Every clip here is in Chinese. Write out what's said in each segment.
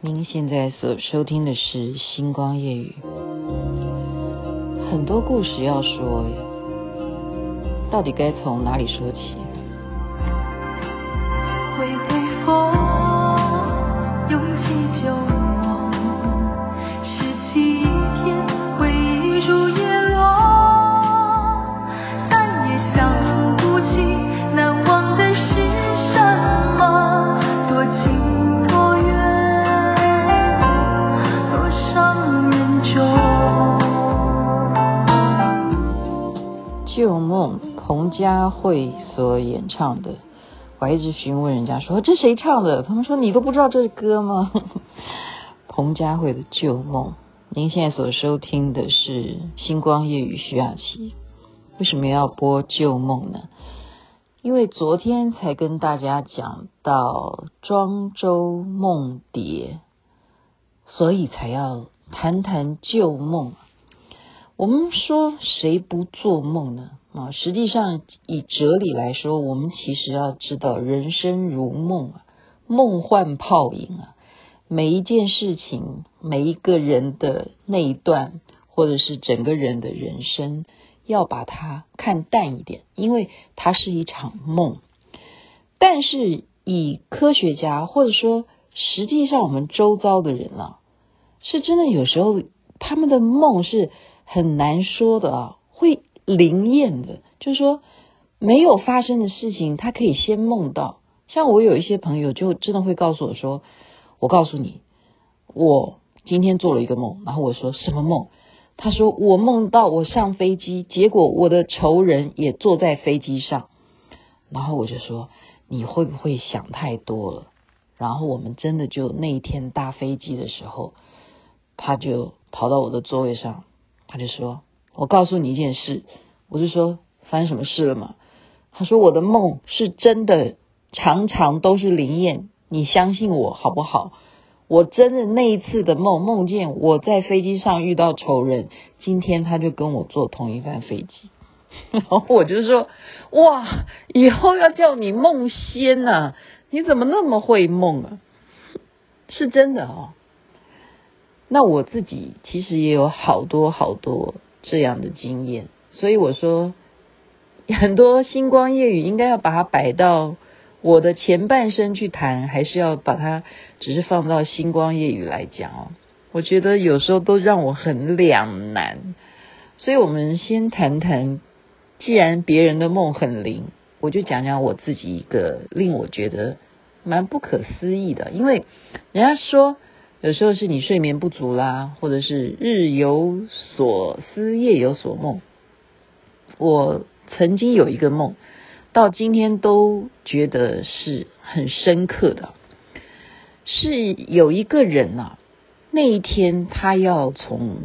您现在所收听的是《星光夜语》，很多故事要说，到底该从哪里说起？佳慧所演唱的。我还一直询问人家说，这谁唱的？他们说，你都不知道这是歌吗？彭佳慧的《旧梦》。您现在所收听的是《星光夜雨》徐雅琪。为什么要播《旧梦》呢？因为昨天才跟大家讲到庄周梦蝶，所以才要谈谈旧梦。我们说谁不做梦呢？啊，实际上以哲理来说，我们其实要知道，人生如梦啊，梦幻泡影啊。每一件事情，每一个人的那一段，或者是整个人的人生，要把它看淡一点，因为它是一场梦。但是以科学家，或者说实际上我们周遭的人啊，是真的有时候他们的梦是。很难说的啊，灵验的，就是说没有发生的事情，他可以先梦到。像我有一些朋友，就真的会告诉我说：“我告诉你，我今天做了一个梦。”然后我说：“什么梦？”他说：“我梦到我上飞机，结果我的仇人也坐在飞机上。”然后我就说：“你会不会想太多了？”然后我们真的就那一天搭飞机的时候，他就跑到我的座位上。他就说：“我告诉你一件事。”我就说：“发生什么事了吗？”他说：“我的梦是真的，常常都是灵验。你相信我好不好？我真的那一次的梦，梦见我在飞机上遇到仇人，今天他就跟我坐同一班飞机。然后我就说：哇，以后要叫你梦仙呐、啊！你怎么那么会梦啊？是真的哦。”那我自己其实也有好多好多这样的经验，所以我说很多星光夜雨应该要把它摆到我的前半生去谈，还是要把它只是放到星光夜雨来讲哦？我觉得有时候都让我很两难，所以我们先谈谈，既然别人的梦很灵，我就讲讲我自己一个令我觉得蛮不可思议的，因为人家说。有时候是你睡眠不足啦，或者是日有所思，夜有所梦。我曾经有一个梦，到今天都觉得是很深刻的，是有一个人啊，那一天他要从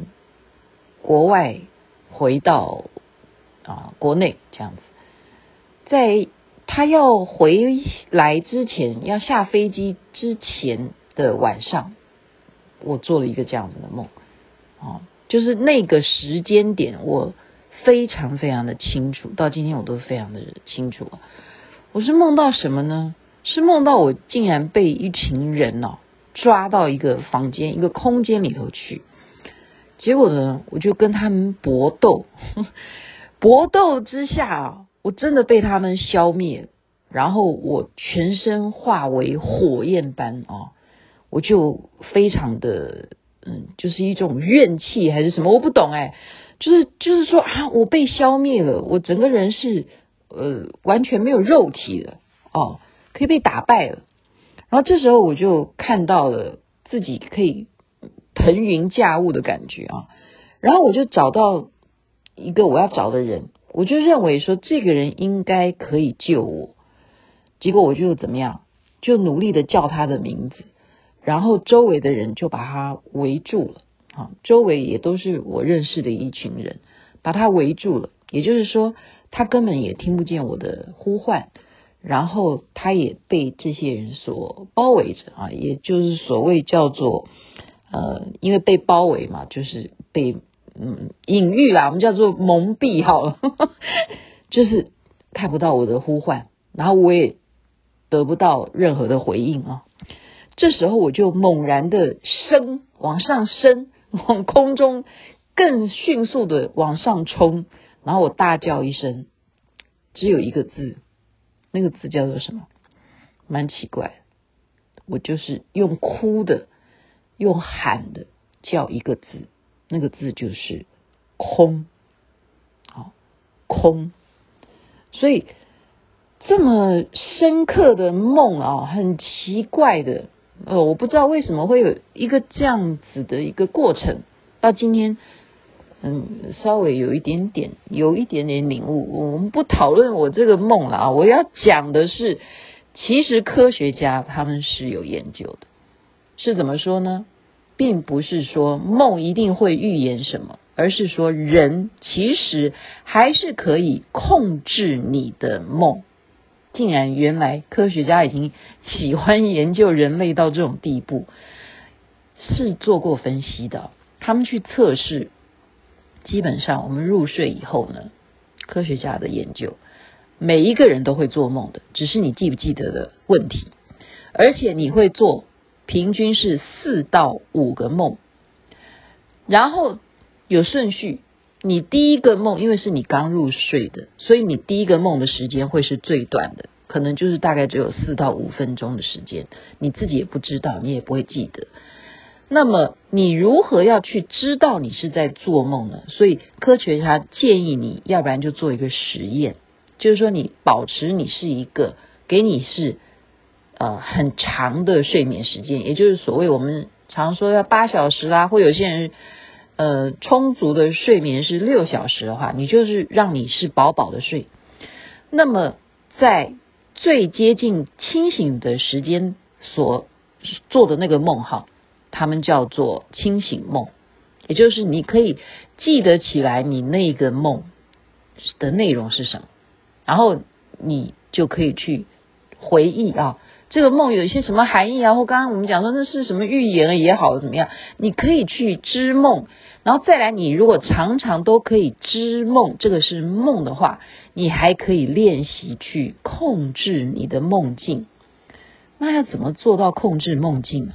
国外回到啊国内这样子，在他要回来之前，要下飞机之前的晚上。我做了一个这样子的梦，哦，就是那个时间点，我非常非常的清楚，到今天我都非常的清楚。我是梦到什么呢？是梦到我竟然被一群人哦抓到一个房间、一个空间里头去，结果呢，我就跟他们搏斗，搏斗之下，我真的被他们消灭，然后我全身化为火焰般哦。我就非常的，嗯，就是一种怨气还是什么，我不懂哎，就是就是说啊，我被消灭了，我整个人是呃完全没有肉体的哦，可以被打败了。然后这时候我就看到了自己可以腾云驾雾的感觉啊，然后我就找到一个我要找的人，我就认为说这个人应该可以救我，结果我就怎么样，就努力的叫他的名字。然后周围的人就把他围住了，啊，周围也都是我认识的一群人，把他围住了。也就是说，他根本也听不见我的呼唤，然后他也被这些人所包围着啊，也就是所谓叫做呃，因为被包围嘛，就是被嗯隐喻啦，我们叫做蒙蔽好了，就是看不到我的呼唤，然后我也得不到任何的回应啊。这时候我就猛然的升，往上升，往空中更迅速的往上冲，然后我大叫一声，只有一个字，那个字叫做什么？蛮奇怪，我就是用哭的，用喊的叫一个字，那个字就是空，好，空。所以这么深刻的梦啊，很奇怪的。呃，我不知道为什么会有一个这样子的一个过程，到今天，嗯，稍微有一点点，有一点点领悟。我们不讨论我这个梦了啊，我要讲的是，其实科学家他们是有研究的，是怎么说呢？并不是说梦一定会预言什么，而是说人其实还是可以控制你的梦。竟然原来科学家已经喜欢研究人类到这种地步，是做过分析的。他们去测试，基本上我们入睡以后呢，科学家的研究，每一个人都会做梦的，只是你记不记得的问题。而且你会做，平均是四到五个梦，然后有顺序。你第一个梦，因为是你刚入睡的，所以你第一个梦的时间会是最短的，可能就是大概只有四到五分钟的时间，你自己也不知道，你也不会记得。那么你如何要去知道你是在做梦呢？所以科学家建议你，要不然就做一个实验，就是说你保持你是一个给你是呃很长的睡眠时间，也就是所谓我们常说要八小时啦，或有些人。呃，充足的睡眠是六小时的话，你就是让你是饱饱的睡。那么，在最接近清醒的时间所做的那个梦，哈，他们叫做清醒梦，也就是你可以记得起来你那个梦的内容是什么，然后你就可以去回忆啊。这个梦有一些什么含义啊？或刚刚我们讲说那是什么预言也好，怎么样？你可以去织梦，然后再来，你如果常常都可以织梦，这个是梦的话，你还可以练习去控制你的梦境。那要怎么做到控制梦境？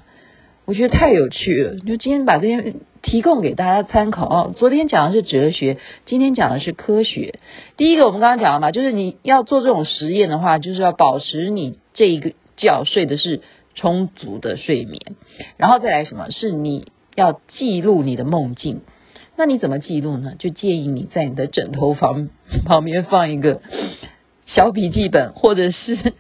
我觉得太有趣了。就今天把这些提供给大家参考啊。昨天讲的是哲学，今天讲的是科学。第一个我们刚刚讲了嘛，就是你要做这种实验的话，就是要保持你这一个。觉睡的是充足的睡眠，然后再来什么？是你要记录你的梦境。那你怎么记录呢？就建议你在你的枕头房旁边放一个小笔记本，或者是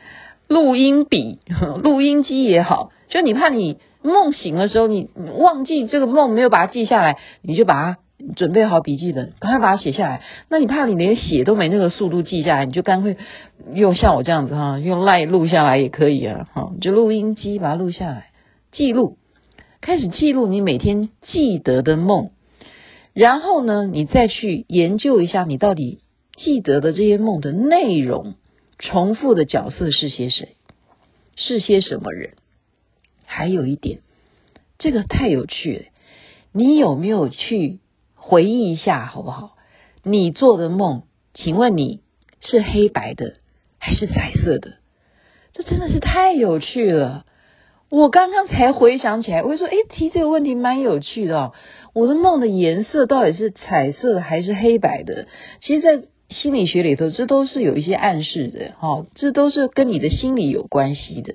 录音笔、录音机也好。就你怕你梦醒的时候，你忘记这个梦没有把它记下来，你就把它。准备好笔记本，赶快把它写下来。那你怕你连写都没那个速度记下来，你就干脆用像我这样子哈，用 LINE 录下来也可以啊。哈，就录音机把它录下来，记录，开始记录你每天记得的梦。然后呢，你再去研究一下你到底记得的这些梦的内容，重复的角色是些谁，是些什么人。还有一点，这个太有趣了，你有没有去？回忆一下好不好？你做的梦，请问你是黑白的还是彩色的？这真的是太有趣了！我刚刚才回想起来，我就说，诶，提这个问题蛮有趣的哦。我的梦的颜色到底是彩色的还是黑白的？其实，在心理学里头，这都是有一些暗示的，哈，这都是跟你的心理有关系的。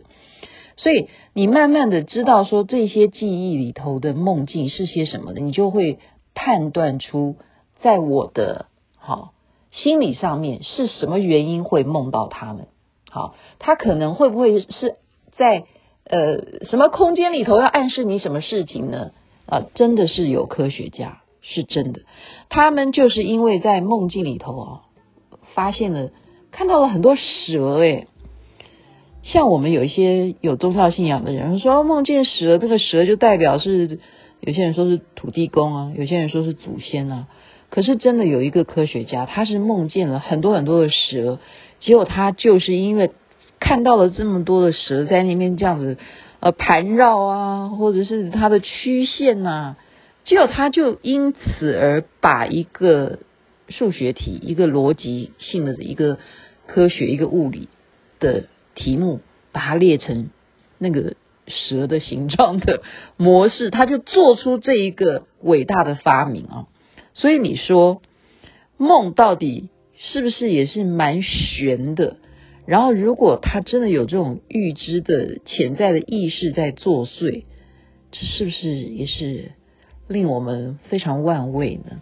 所以，你慢慢的知道说这些记忆里头的梦境是些什么的，你就会。判断出在我的好心理上面是什么原因会梦到他们？好，他可能会不会是在呃什么空间里头要暗示你什么事情呢？啊，真的是有科学家是真的，他们就是因为在梦境里头啊，发现了看到了很多蛇诶，像我们有一些有宗教信仰的人说梦见蛇，这个蛇就代表是。有些人说是土地公啊，有些人说是祖先啊。可是真的有一个科学家，他是梦见了很多很多的蛇，结果他就是因为看到了这么多的蛇在那边这样子呃盘绕啊，或者是它的曲线呐，结果他就因此而把一个数学题、一个逻辑性的一个科学、一个物理的题目，把它列成那个蛇的形状的模式，他就做出这一个伟大的发明啊！所以你说梦到底是不是也是蛮玄的？然后如果他真的有这种预知的潜在的意识在作祟，这是不是也是令我们非常万味呢？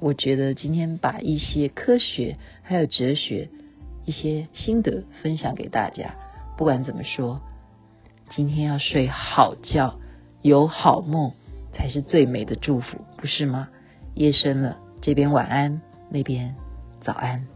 我觉得今天把一些科学还有哲学一些心得分享给大家。不管怎么说，今天要睡好觉，有好梦才是最美的祝福，不是吗？夜深了，这边晚安，那边早安。